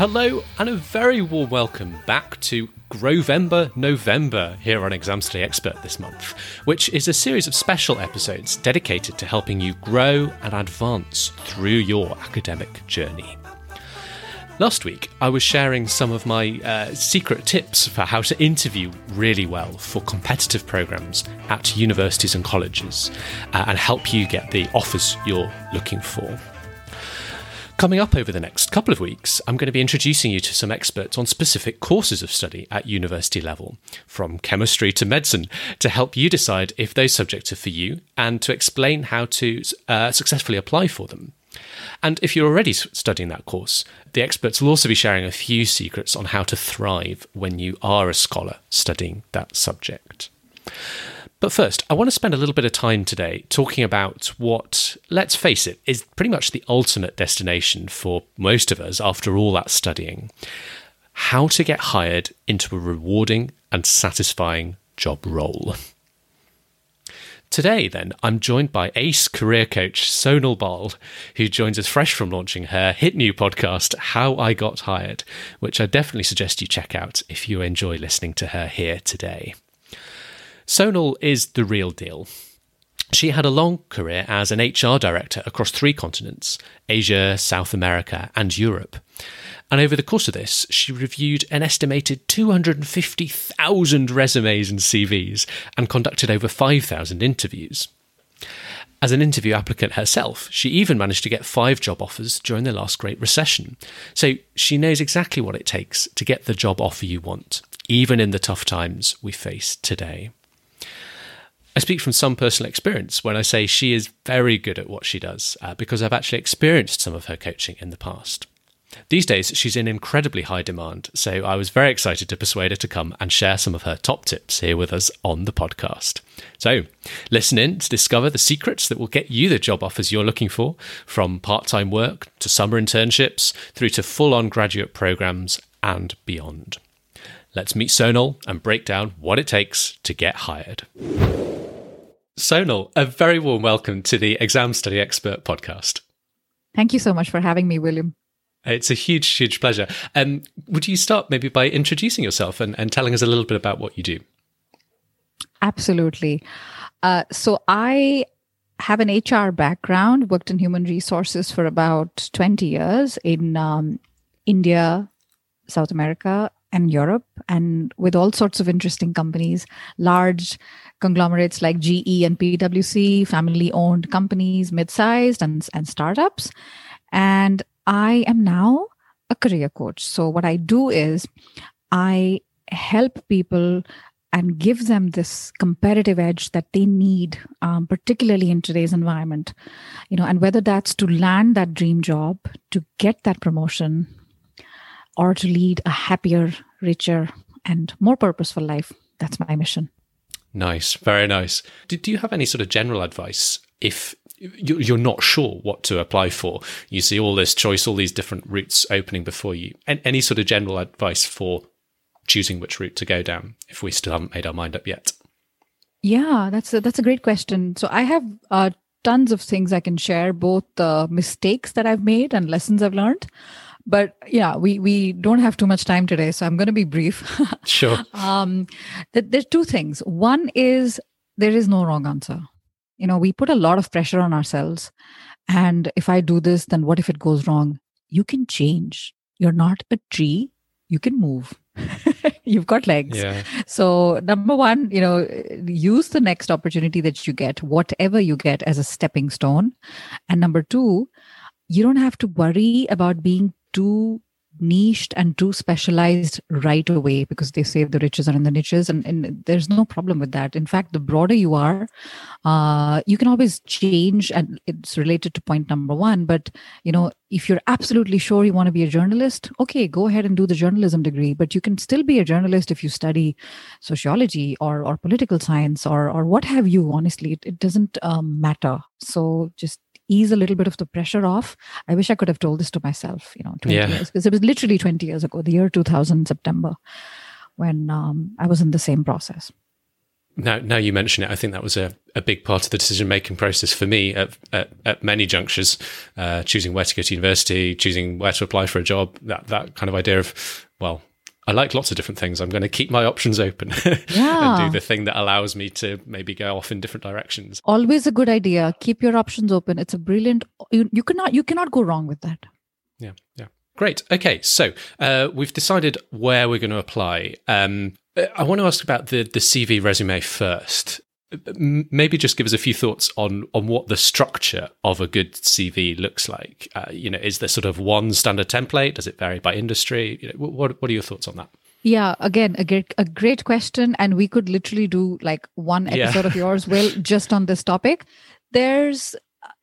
Hello, and a very warm welcome back to Grovember November here on Exam Study Expert this month, which is a series of special episodes dedicated to helping you grow and advance through your academic journey. Last week, I was sharing some of my uh, secret tips for how to interview really well for competitive programs at universities and colleges uh, and help you get the offers you're looking for. Coming up over the next couple of weeks, I'm going to be introducing you to some experts on specific courses of study at university level, from chemistry to medicine, to help you decide if those subjects are for you and to explain how to uh, successfully apply for them. And if you're already studying that course, the experts will also be sharing a few secrets on how to thrive when you are a scholar studying that subject. But first, I want to spend a little bit of time today talking about what, let's face it, is pretty much the ultimate destination for most of us after all that studying how to get hired into a rewarding and satisfying job role. Today, then, I'm joined by ace career coach Sonal Bal, who joins us fresh from launching her hit new podcast, How I Got Hired, which I definitely suggest you check out if you enjoy listening to her here today. Sonal is the real deal. She had a long career as an HR director across three continents Asia, South America, and Europe. And over the course of this, she reviewed an estimated 250,000 resumes and CVs and conducted over 5,000 interviews. As an interview applicant herself, she even managed to get five job offers during the last Great Recession. So she knows exactly what it takes to get the job offer you want, even in the tough times we face today. I speak from some personal experience when I say she is very good at what she does uh, because I've actually experienced some of her coaching in the past. These days, she's in incredibly high demand, so I was very excited to persuade her to come and share some of her top tips here with us on the podcast. So, listen in to discover the secrets that will get you the job offers you're looking for, from part time work to summer internships through to full on graduate programs and beyond. Let's meet Sonal and break down what it takes to get hired. Sonal, a very warm welcome to the Exam Study Expert podcast. Thank you so much for having me, William. It's a huge, huge pleasure. Um, would you start maybe by introducing yourself and, and telling us a little bit about what you do? Absolutely. Uh, so I have an HR background, worked in human resources for about 20 years in um, India, South America, and Europe, and with all sorts of interesting companies, large conglomerates like GE and PwC, family owned companies, mid sized and, and startups. And I am now a career coach. So, what I do is I help people and give them this competitive edge that they need um, particularly in today's environment you know and whether that's to land that dream job to get that promotion or to lead a happier richer and more purposeful life that's my mission Nice, very nice. Do, do you have any sort of general advice if you're not sure what to apply for? You see all this choice, all these different routes opening before you. Any sort of general advice for choosing which route to go down if we still haven't made our mind up yet? Yeah, that's a, that's a great question. So I have uh, tons of things I can share, both the mistakes that I've made and lessons I've learned but yeah we we don't have too much time today so i'm going to be brief. Sure. Um th- there's two things. One is there is no wrong answer. You know we put a lot of pressure on ourselves and if i do this then what if it goes wrong? You can change. You're not a tree. You can move. You've got legs. Yeah. so number one you know use the next opportunity that you get whatever you get as a stepping stone. And number two you don't have to worry about being too niched and too specialized right away because they say the riches are in the niches and, and there's no problem with that. In fact the broader you are uh, you can always change and it's related to point number one but you know if you're absolutely sure you want to be a journalist okay go ahead and do the journalism degree but you can still be a journalist if you study sociology or or political science or or what have you honestly. It, it doesn't um, matter. So just ease a little bit of the pressure off. I wish I could have told this to myself, you know, 20 yeah. years, because it was literally 20 years ago, the year 2000, September, when um, I was in the same process. Now, now you mention it, I think that was a, a big part of the decision making process for me at, at, at many junctures, uh, choosing where to go to university, choosing where to apply for a job, that, that kind of idea of, well, I like lots of different things. I'm going to keep my options open yeah. and do the thing that allows me to maybe go off in different directions. Always a good idea. Keep your options open. It's a brilliant. You, you cannot you cannot go wrong with that. Yeah, yeah. Great. Okay, so uh, we've decided where we're going to apply. Um, I want to ask about the the CV resume first maybe just give us a few thoughts on on what the structure of a good CV looks like. Uh, you know, is there sort of one standard template? Does it vary by industry? You know, what what are your thoughts on that? Yeah, again, a great a great question, and we could literally do like one episode yeah. of yours, Will, just on this topic. There's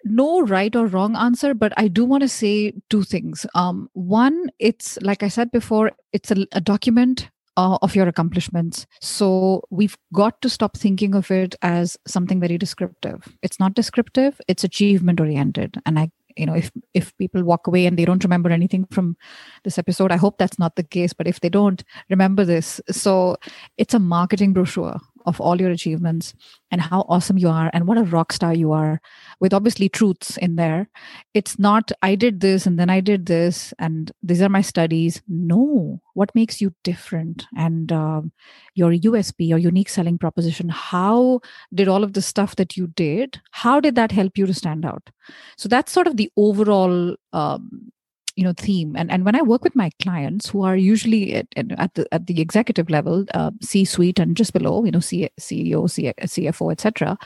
no right or wrong answer but i do want to say two things um, one it's like i said before it's a, a document uh, of your accomplishments. So we've got to stop thinking of it as something very descriptive. It's not descriptive, it's achievement oriented. And I you know if if people walk away and they don't remember anything from this episode i hope that's not the case but if they don't remember this so it's a marketing brochure of all your achievements and how awesome you are and what a rock star you are with obviously truths in there. It's not i did this and then i did this and these are my studies. No what makes you different and um, your usp your unique selling proposition how did all of the stuff that you did how did that help you to stand out? So that's sort of the overall um, you know theme. And and when i work with my clients who are usually at, at the at the executive level uh, c suite and just below you know C, ceo C, cfo etc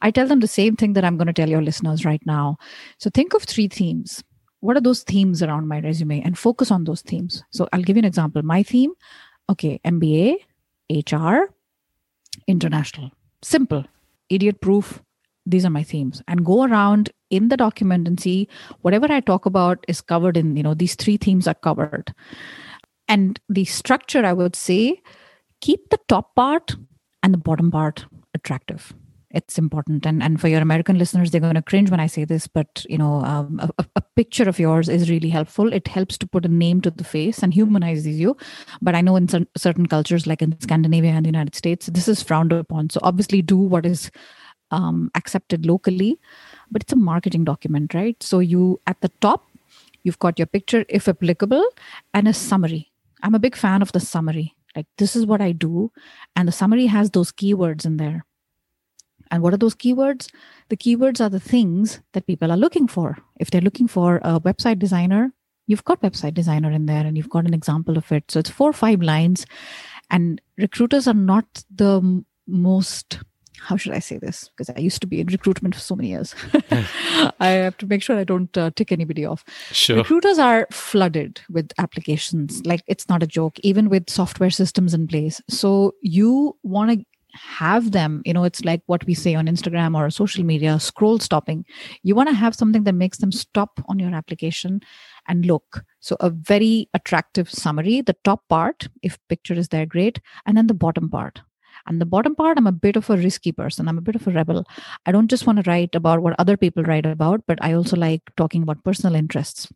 i tell them the same thing that i'm going to tell your listeners right now. So think of three themes. What are those themes around my resume? And focus on those themes. So i'll give you an example. My theme okay mba hr international. Simple. Idiot proof these are my themes. And go around in the document and see whatever i talk about is covered in you know these three themes are covered. And the structure i would say keep the top part and the bottom part attractive. It's important. And and for your american listeners they're going to cringe when i say this but you know um, a, a, picture of yours is really helpful. It helps to put a name to the face and humanizes you. But i know in certain cultures like in scandinavia and the united states this is frowned upon. So obviously do what is um, accepted locally but it's a marketing document right? So you at the top you've got your picture if applicable and a summary. I'm a big fan of the summary. Like this is what i do and the summary has those keywords in there. And what are those keywords? The keywords are the things that people are looking for. If they're looking for a website designer you've got website designer in there and you've got an example of it. So it's four or five lines and recruiters are not the most how should I say this? Because I used to be in recruitment for so many years. I have to make sure I don't uh, tick anybody off. Sure. Recruiters are flooded with applications. Like it's not a joke, even with software systems in place. So you want to have them, you know, it's like what we say on Instagram or social media scroll stopping. You want to have something that makes them stop on your application and look. So a very attractive summary, the top part, if picture is there, great. And then the bottom part and the bottom part, I'm a bit of a risky person. I'm a bit of a rebel. I don't just want to write about what other people write about, but I also like talking about personal interests.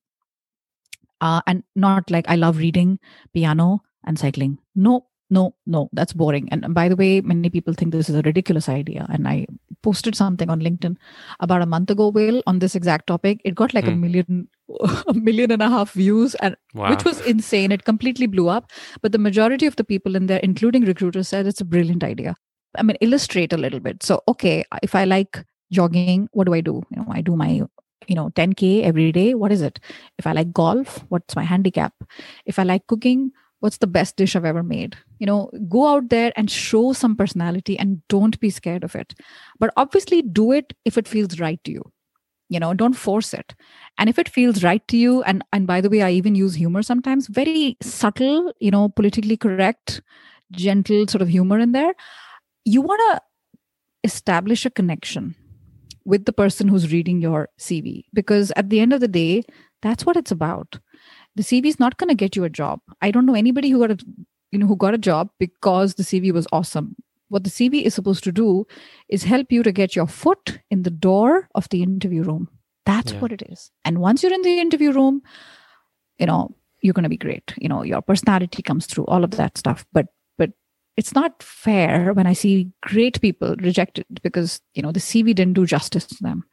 Uh, and not like I love reading, piano, and cycling. No, no, no, that's boring. And by the way, many people think this is a ridiculous idea. And I posted something on LinkedIn about a month ago, Will, on this exact topic. It got like a hmm. million, a million and a half views, and wow. which was insane. It completely blew up. But the majority of the people in there, including recruiters, said it's a brilliant idea. I mean, illustrate a little bit. So, okay, if I like jogging, what do I do? You know, I do my you know 10k every day what is it if i like golf what's my handicap if i like cooking what's the best dish I've ever made? You know, go out there and show some personality and don't be scared of it. But obviously, do it if it feels right to you. you know don't force it and if it feels right to you and and by the way i even use humor sometimes very subtle you know politically correct gentle sort of humor in there you want to establish a connection with the person who's reading your cv because at the end of the day that's what it's about the cv is not going to get you a job. I don't know anybody who got a you know who got a job because the cv was awesome. What the cv is supposed to do is help you to get your foot in the door of the interview room. That's yeah. what it is. And once you're in the interview room you know you're going to be great. You know your personality comes through all of that stuff. But but it's not fair when i see great people rejected because you know the cv didn't do justice to them.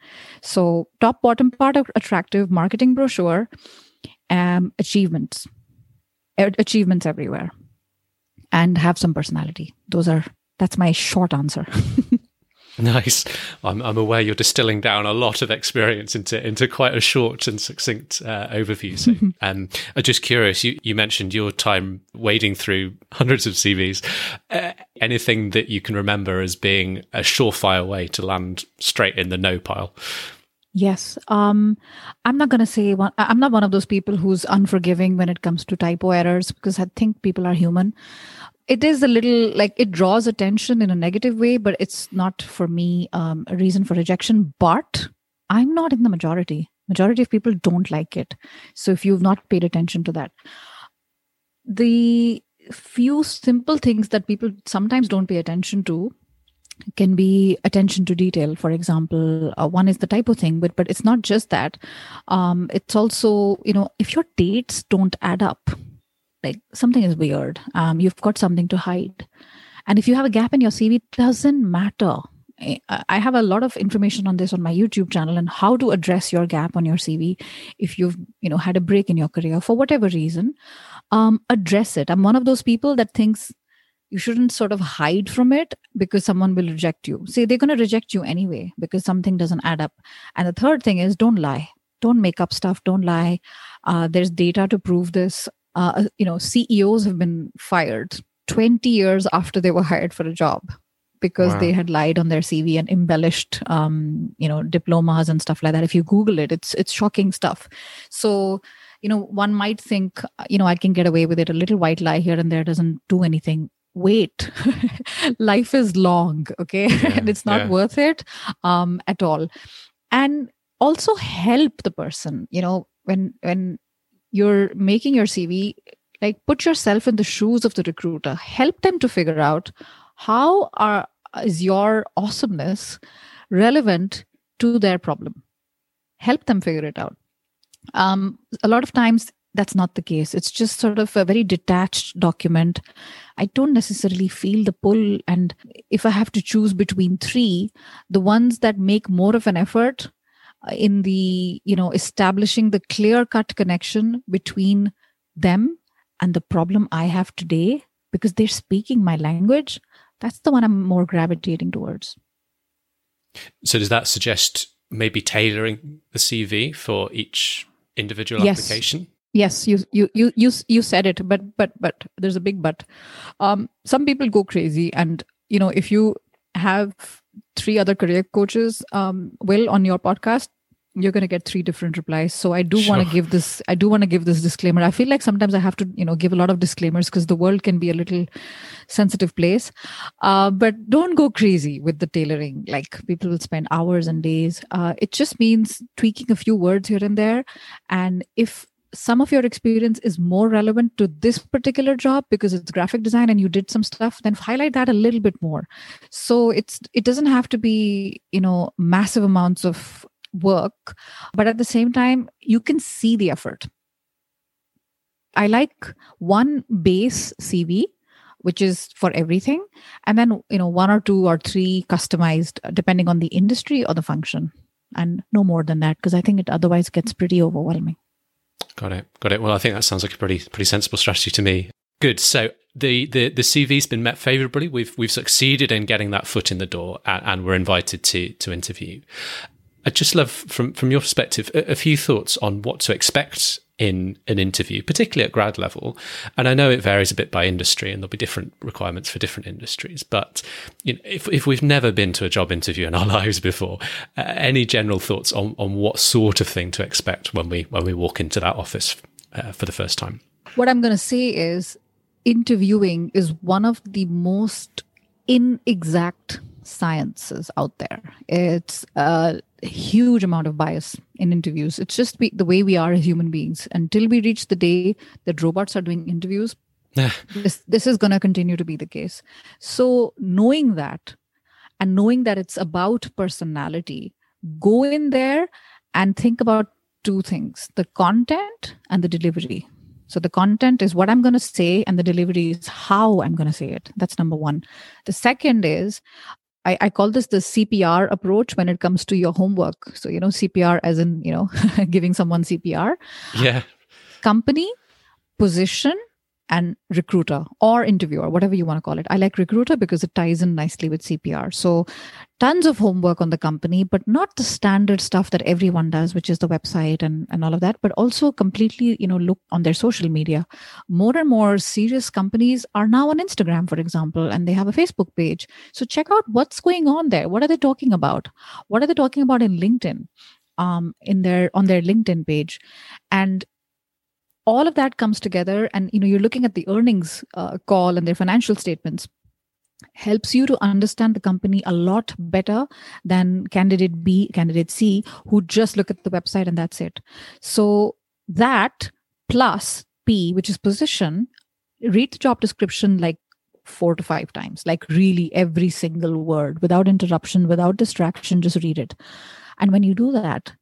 So top bottom part of attractive marketing brochure um achievements achievements everywhere and have some personality those are that's my short answer Nice. I'm, I'm aware you're distilling down a lot of experience into into quite a short and succinct uh, overview. So, um, I'm just curious. You, you mentioned your time wading through hundreds of CVs. Uh, anything that you can remember as being a surefire way to land straight in the no pile? Yes. Um, I'm not going to say one, I'm not one of those people who's unforgiving when it comes to typo errors because I think people are human it is a little like it draws attention in a negative way but it's not for me um, a reason for rejection but i'm not in the majority majority of people don't like it so if you've not paid attention to that the few simple things that people sometimes don't pay attention to can be attention to detail. For example uh, one is the typo thing but but it's not just that. Um, it's also you know if your dates don't add up like something is weird. Um, you've got something to hide. And if you have a gap in your cv it doesn't matter. I have a lot of information on this on my youtube channel and how to address your gap on your cv if you've you know had a break in your career for whatever reason. Um, address it. I'm one of those people that thinks you shouldn't sort of hide from it because someone will reject you See, they're going to reject you anyway because something doesn't add up and the third thing is don't lie don't make up stuff don't lie uh, there's data to prove this uh, you know, CEOs have been fired 20 years after they were hired for a job because wow. they had lied on their CV and embellished, um, you know, diplomas and stuff like that. If you Google it, it's it's shocking stuff. So, you know, one might think, you know, I can get away with it. A little white lie here and there doesn't do anything. Wait, life is long, okay, yeah, and it's not yeah. worth it um, at all. And also help the person. You know, when when you're making your CV, like put yourself in the shoes of the recruiter. Help them to figure out how are is your awesomeness relevant to their problem. Help them figure it out. Um, a lot of times that's not the case. It's just sort of a very detached document. I don't necessarily feel the pull. And if I have to choose between three, the ones that make more of an effort uh, in the you know establishing the clear cut connection between them and the problem i have today because they're speaking my language that's the one i'm more gravitating towards so does that suggest maybe tailoring the cv for each individual yes. application yes you you you you you said it but but but there's a big but. Um some people go crazy and you know if you have three other career coaches um, will on your podcast you're going to get three different replies. So i do sure. want to give this i do want to give this disclaimer. I feel like sometimes i have to you know give a lot of disclaimers because the world can be a little sensitive place. Uh, but don't go crazy with the tailoring. Like people will spend hours and days. Uh, it just means tweaking a few words here and there. And if some of your experience is more relevant to this particular job because it's graphic design and you did some stuff then highlight that a little bit more. So it's it doesn't have to be you know massive amounts of work but at the same time you can see the effort. I like one base cv which is for everything and then you know one or two or three customized uh, depending on the industry or the function and no more than that because i think it otherwise gets pretty overwhelming Got it. Got it. Well, I think that sounds like a pretty pretty sensible strategy to me. Good. So the the the CV's been met favourably. We've we've succeeded in getting that foot in the door, and, and we're invited to to interview. I'd just love from from your perspective a, a few thoughts on what to expect in an interview, particularly at grad level. And I know it varies a bit by industry and there'll be different requirements for different industries. But you know, if, if we've never been to a job interview in our lives before, uh, any general thoughts on, on what sort of thing to expect when we, when we walk into that office uh, for the first time? What I'm going to say is interviewing is one of the most inexact sciences out there. It's a huge amount of bias in interviews. It's just be, the way we are as human beings. Until we reach the day that robots are doing interviews, this this is going to continue to be the case. So knowing that, and knowing that it's about personality, go in there and think about two things: the content and the delivery. So the content is what I'm going to say, and the delivery is how I'm going to say it. That's number one. The second is I, I, call this the CPR approach when it comes to your homework. So, you know, CPR as in, you know, giving someone CPR. Yeah. Company, position, and recruiter or interviewer, whatever you want to call it. I like recruiter because it ties in nicely with CPR. So, tons of homework on the company, but not the standard stuff that everyone does, which is the website and, and all of that, but also completely, you know, look on their social media. More and more serious companies are now on Instagram, for example, and they have a Facebook page. So, check out what's going on there. What are they talking about? What are they talking about in LinkedIn? Um, in their on their linkedin page and all of that comes together and you know you're looking at the earnings uh, call and their financial statements helps you to understand the company a lot better than candidate B, candidate C, who just look at the website and that's it. So that plus P, which is position, read the job description like four to five times, like really every single word without interruption, without distraction, just read it. And when you do that,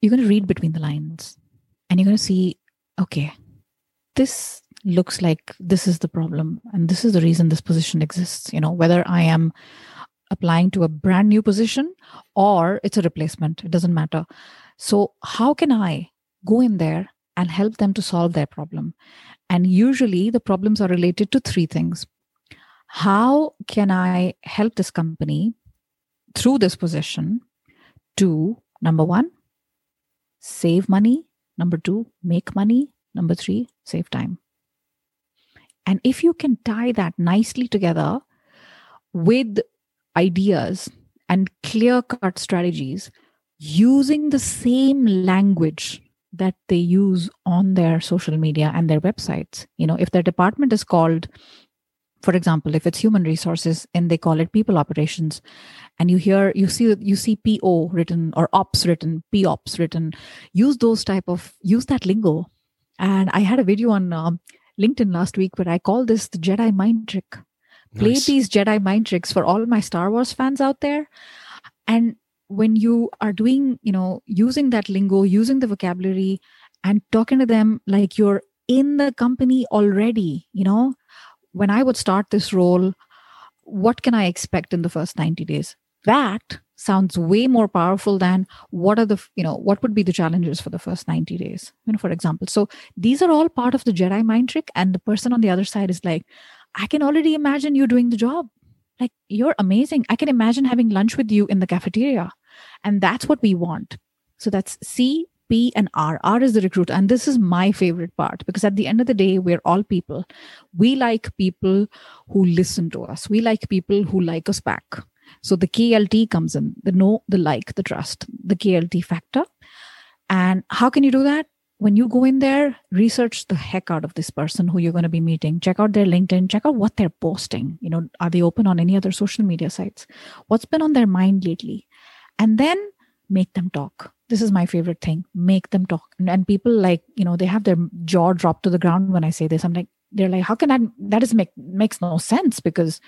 you're going to read between the lines and you're going to see okay, this looks like this is the problem and this is the reason this position exists. You know, whether I am applying to a brand new position or it's a replacement, it doesn't matter. So, how can I go in there and help them to solve their problem? And usually the problems are related to three things. How can I help this company through this position to number one, save money Number two, make money. Number three, save time. And if you can tie that nicely together with ideas and clear cut strategies using the same language that they use on their social media and their websites, you know, if their department is called for example if it's human resources and they call it people operations and you hear you see you see po written or ops written p ops written use those type of use that lingo. And i had a video on um, linkedin last week where i call this the jedi mind trick. Play nice. these jedi mind tricks for all my star wars fans out there. And when you are doing you know using that lingo using the vocabulary and talking to them like you're in the company already you know when I would start this role, what can I expect in the first 90 days? That sounds way more powerful than what are the, you know, what would be the challenges for the first 90 days, you know, for example. So these are all part of the Jedi mind trick. And the person on the other side is like, I can already imagine you doing the job. Like, you're amazing. I can imagine having lunch with you in the cafeteria. And that's what we want. So that's C And R. R is the recruiter. And this is my favorite part because at the end of the day, we're all people. We like people who listen to us, we like people who like us back. So the KLT comes in the know, the like, the trust, the KLT factor. And how can you do that? When you go in there, research the heck out of this person who you're going to be meeting. Check out their LinkedIn, check out what they're posting. You know, are they open on any other social media sites? What's been on their mind lately? And then make them talk this is my favorite thing. Make them talk. And people like you know they have their jaw dropped to the ground when i say this. I'm like they're like how can that that is make makes no sense because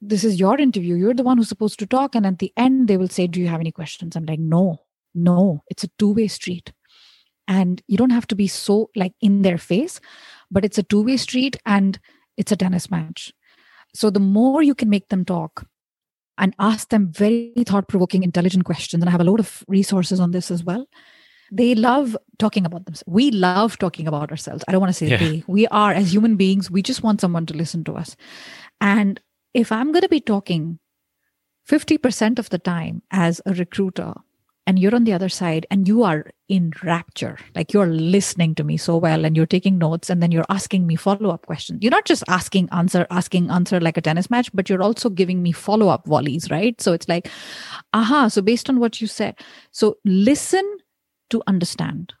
this is your interview. You're the one who's supposed to talk. And at the end they will say do you have any questions? I'm like no no it's a two-way street. And you don't have to be so like in their face but it's a two-way street and it's a tennis match. So the more you can make them talk and ask them very thought provoking, intelligent questions. And I have a lot of resources on this as well. They love talking about themselves. We love talking about ourselves. I don't want to say yeah. they. We are, as human beings, we just want someone to listen to us. And if I'm going to be talking 50% of the time as a recruiter and you're on the other side and you are in rapture. Like you're listening to me so well and you're taking notes and then you're asking me follow-up questions. You're not just asking answer asking answer like a tennis match but you're also giving me follow-up volleys right? So it's like aha so based on what you said so listen to understand.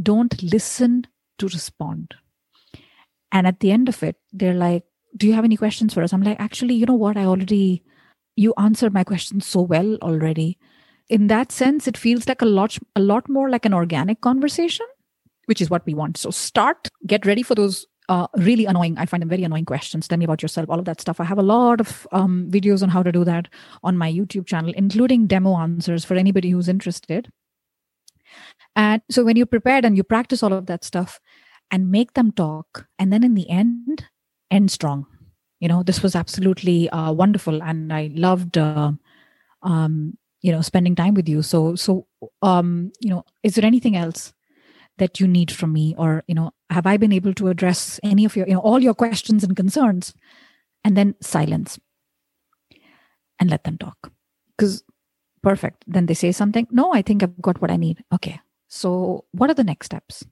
Don't listen to respond. And at the end of it they're like do you have any questions for us? I'm like actually you know what? I already you answered my questions so well already in that sense it feels like a lot a lot more like an organic conversation which is what we want. So start get ready for those uh, really annoying i find them very annoying questions. Tell me about yourself all of that stuff. I have a lot of um, videos on how to do that on my youtube channel including demo answers for anybody who's interested. And so when you're prepared and you practice all of that stuff and make them talk and then in the end end strong. You know this was absolutely uh, wonderful and i loved uh, um, you know spending time with you. So so um you know is there anything else that you need from me? Or you know have i been able to address any of your you know all your questions and concerns? And then silence. And let them talk. Because perfect. Then they say something no i think i've got what i need. Okay. So what are the next steps?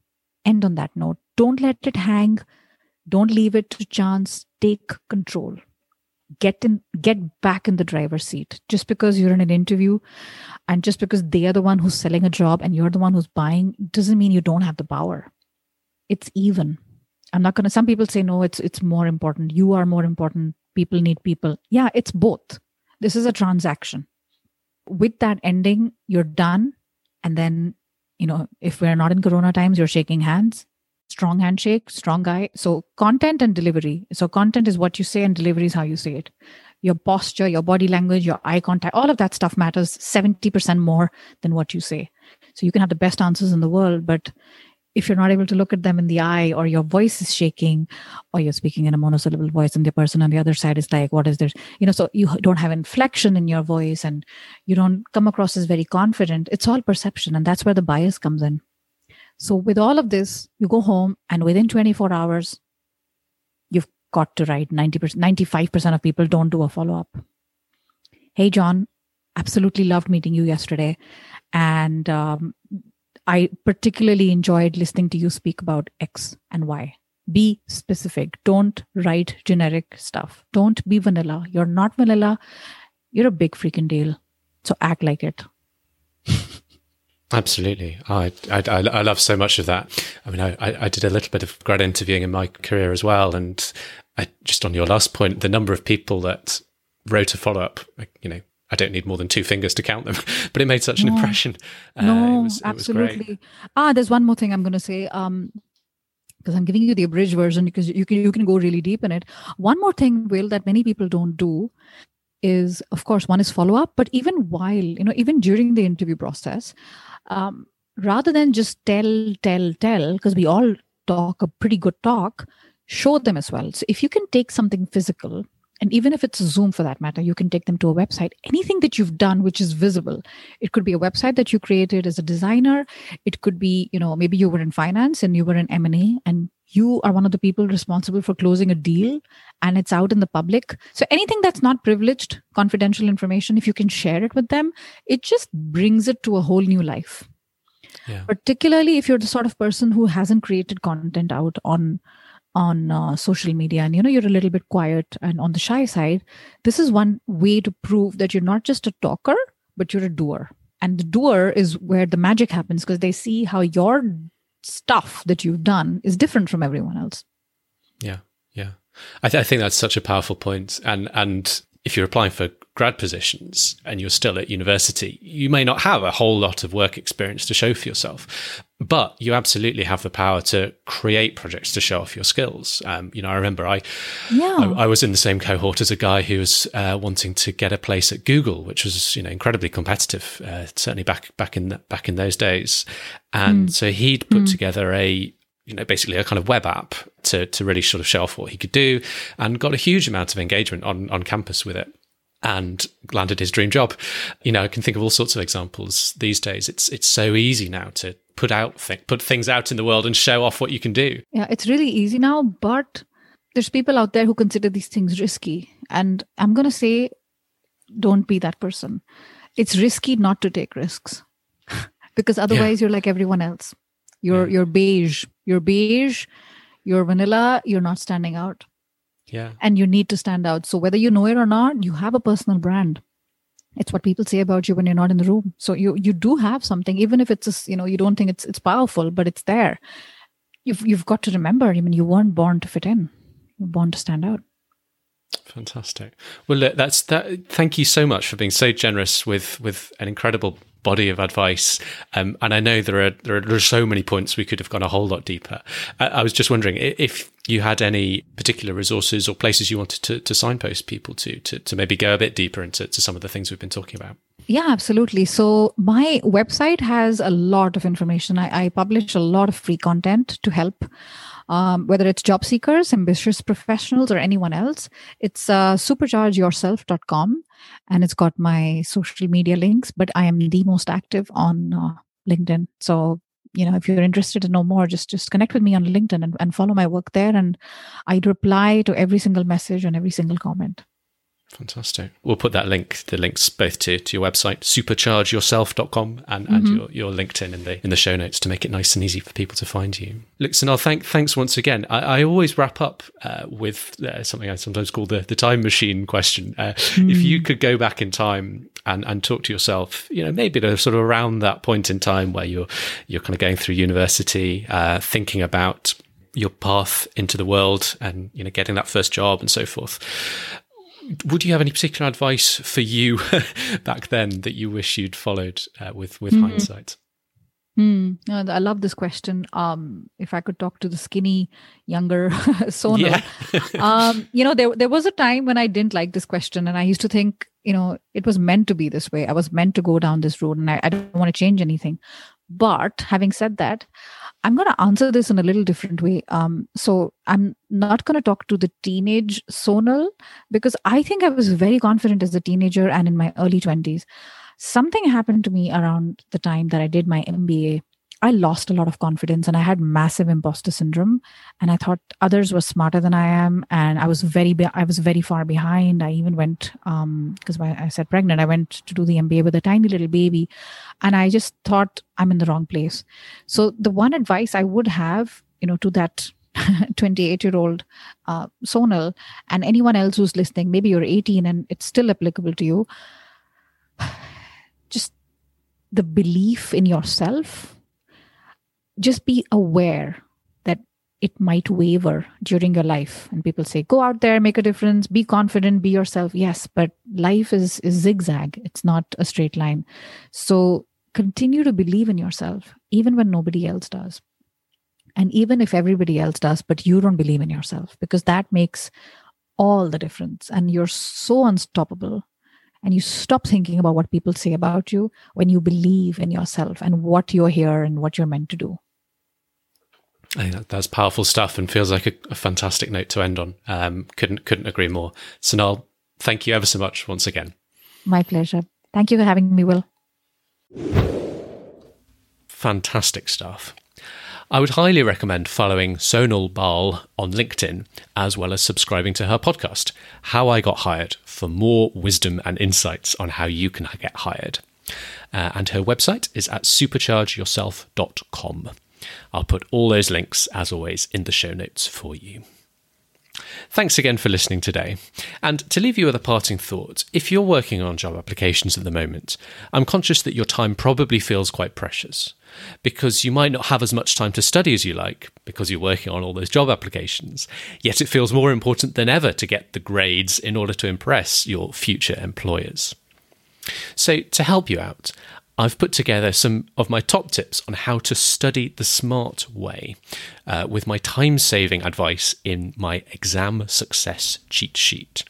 End on that note. Don't let it hang. Don't leave it to chance. Take control get in get back in the driver's seat. Just because you're in an interview and just because they are the one who's selling a job and you're the one who's buying doesn't mean you don't have the power. It's even. I'm not going to some people say no it's it's more important. You are more important. People need people. Yeah it's both. This is a transaction. With that ending you're done. And then you know if we're not in corona times you're shaking hands strong handshake, strong guy. So content and delivery. So content is what you say and delivery is how you say it. Your posture, your body language, your eye contact, all of that stuff matters 70% more than what you say. So you can have the best answers in the world, but if you're not able to look at them in the eye or your voice is shaking or you're speaking in a monosyllable voice and the person on the other side is like what is this you know so you don't have inflection in your voice and you don't come across as very confident it's all perception and that's where the bias comes in so, with all of this, you go home and within 24 hours, you've got to write 90%, 95% of people don't do a follow up. Hey, John, absolutely loved meeting you yesterday. And um, I particularly enjoyed listening to you speak about X and Y. Be specific. Don't write generic stuff. Don't be vanilla. You're not vanilla. You're a big freaking deal. So act like it. Absolutely. I, I, I love so much of that. I mean, I, I did a little bit of grad interviewing in my career as well. And I, just on your last point, the number of people that wrote a follow up, you know, I don't need more than two fingers to count them, but it made such an impression. Uh, no, it was, it absolutely. ah, there's one more thing I'm going to say. Um, because I'm giving you the abridged version because you can you can go really deep in it. One more thing, Will, that many people don't do is, of course, one is follow up, but even while you know, even during the interview process, um, rather than just tell, tell, tell, because we all talk a pretty good talk, show them as well. So if you can take something physical, and even if it's a Zoom for that matter, you can take them to a website. Anything that you've done which is visible. It could be a website that you created as a designer. It could be, you know, maybe you were in finance and you were in M&A and you are one of the people responsible for closing a deal and it's out in the public. So anything that's not privileged, confidential information, if you can share it with them, it just brings it to a whole new life. Yeah. Particularly if you're the sort of person who hasn't created content out on on uh, social media and you know you're a little bit quiet and on the shy side this is one way to prove that you're not just a talker but you're a doer and the doer is where the magic happens because they see how your stuff that you've done is different from everyone else. Yeah, yeah. I, th- I think that's such a powerful point. And and if you're applying for grad positions and you're still at university, you may not have a whole lot of work experience to show for yourself, but you absolutely have the power to create projects to show off your skills. Um, you know, I remember I, yeah. I, I, was in the same cohort as a guy who was uh, wanting to get a place at Google, which was you know incredibly competitive, uh, certainly back back in back in those days, and mm. so he'd put mm. together a you know, basically a kind of web app to to really sort of show off what he could do, and got a huge amount of engagement on on campus with it, and landed his dream job. You know, I can think of all sorts of examples these days. It's it's so easy now to put out th- put things out in the world and show off what you can do. Yeah, it's really easy now, but there's people out there who consider these things risky, and I'm gonna say, don't be that person. It's risky not to take risks because otherwise yeah. you're like everyone else. You're yeah. you're beige. You're beige. You're vanilla. You're not standing out. Yeah. And you need to stand out. So whether you know it or not, you have a personal brand. It's what people say about you when you're not in the room. So you you do have something, even if it's a, you know you don't think it's it's powerful, but it's there. You've you've got to remember. I mean, you weren't born to fit in. You're born to stand out. Fantastic. Well, look, that's that. Thank you so much for being so generous with with an incredible body of advice. Um, and I know there are, there are, there are so many points we could have gone a whole lot deeper. I, I was just wondering if you had any particular resources or places you wanted to, to signpost people to, to, to maybe go a bit deeper into some of the things we've been talking about. Yeah, absolutely. So my website has a lot of information. I, I publish a lot of free content to help um, whether it's job seekers, ambitious professionals, or anyone else. It's uh, superchargeyourself.com and it's got my social media links, but I am the most active on uh, LinkedIn. So, you know, if you're interested to know more, just just connect with me on LinkedIn and, and follow my work there. And I'd reply to every single message and every single comment. Fantastic. We'll put that link, the links both to, to your website, superchargeyourself.com and, mm-hmm. and your, your LinkedIn in the in the show notes to make it nice and easy for people to find you. Look, Sonal, thank, thanks once again. I, I always wrap up uh, with uh, something I sometimes call the, the time machine question. Uh, mm. If you could go back in time and, and talk to yourself, you know, maybe to sort of around that point in time where you're you're kind of going through university, uh, thinking about your path into the world and you know getting that first job and so forth would you have any particular advice for you back then that you wish you'd followed uh, with with mm-hmm. hindsight? Mm, I love this question. Um, if I could talk to the skinny, younger yeah. um, you know, there there was a time when I didn't like this question, and I used to think, you know, it was meant to be this way. I was meant to go down this road, and I, I don't want to change anything. But having said that, I'm going to answer this in a little different way. Um, so I'm not going to talk to the teenage Sonal because I think I was very confident as a teenager and in my early 20s. Something happened to me around the time that I did my MBA I lost a lot of confidence and I had massive imposter syndrome. And I thought others were smarter than I am. And I was very, be- I was very far behind. I even went, um, because I said pregnant, I went to do the MBA with a tiny little baby. And I just thought I'm in the wrong place. So the one advice I would have, you know, to that 28 year old uh, Sonal and anyone else who's listening, maybe you're 18 and it's still applicable to you. Just the belief in yourself just be aware that it might waver during your life. And people say go out there make a difference be confident be yourself. Yes but life is, is zigzag. It's not a straight line. So continue to believe in yourself even when nobody else does. And even if everybody else does but you don't believe in yourself because that makes all the difference. And you're so unstoppable. And you stop thinking about what people say about you when you believe in yourself and what you're here and what you're meant to do I think that's powerful stuff and feels like a, a fantastic note to end on. Um, couldn't couldn't agree more. Sonal, thank you ever so much once again. My pleasure. Thank you for having me, Will. Fantastic stuff. I would highly recommend following Sonal Bal on LinkedIn, as well as subscribing to her podcast, How I Got Hired, for more wisdom and insights on how you can get hired. Uh, and her website is at superchargeyourself.com. I'll put all those links, as always, in the show notes for you. Thanks again for listening today. And to leave you with a parting thought, if you're working on job applications at the moment, I'm conscious that your time probably feels quite precious because you might not have as much time to study as you like because you're working on all those job applications. Yet it feels more important than ever to get the grades in order to impress your future employers. So, to help you out, I've put together some of my top tips on how to study the smart way uh, with my time saving advice in my exam success cheat sheet.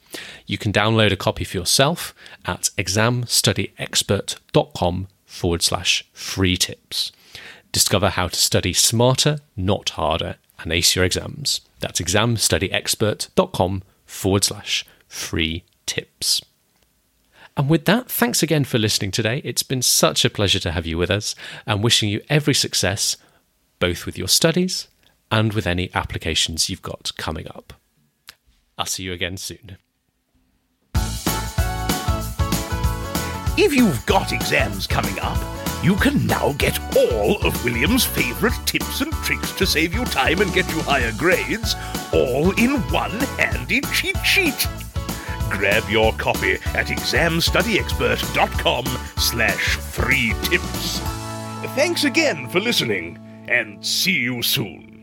You can download a copy for yourself at examstudyexpert.com forward slash free tips. Discover how to study smarter, not harder, and ace your exams. That's examstudyexpert.com forward slash free tips. And with that, thanks again for listening today. It's been such a pleasure to have you with us and wishing you every success, both with your studies and with any applications you've got coming up. I'll see you again soon. If you've got exams coming up, you can now get all of William's favorite tips and tricks to save you time and get you higher grades, all in one handy cheat sheet. Grab your copy at examstudyexpert.com slash free tips. Thanks again for listening, and see you soon.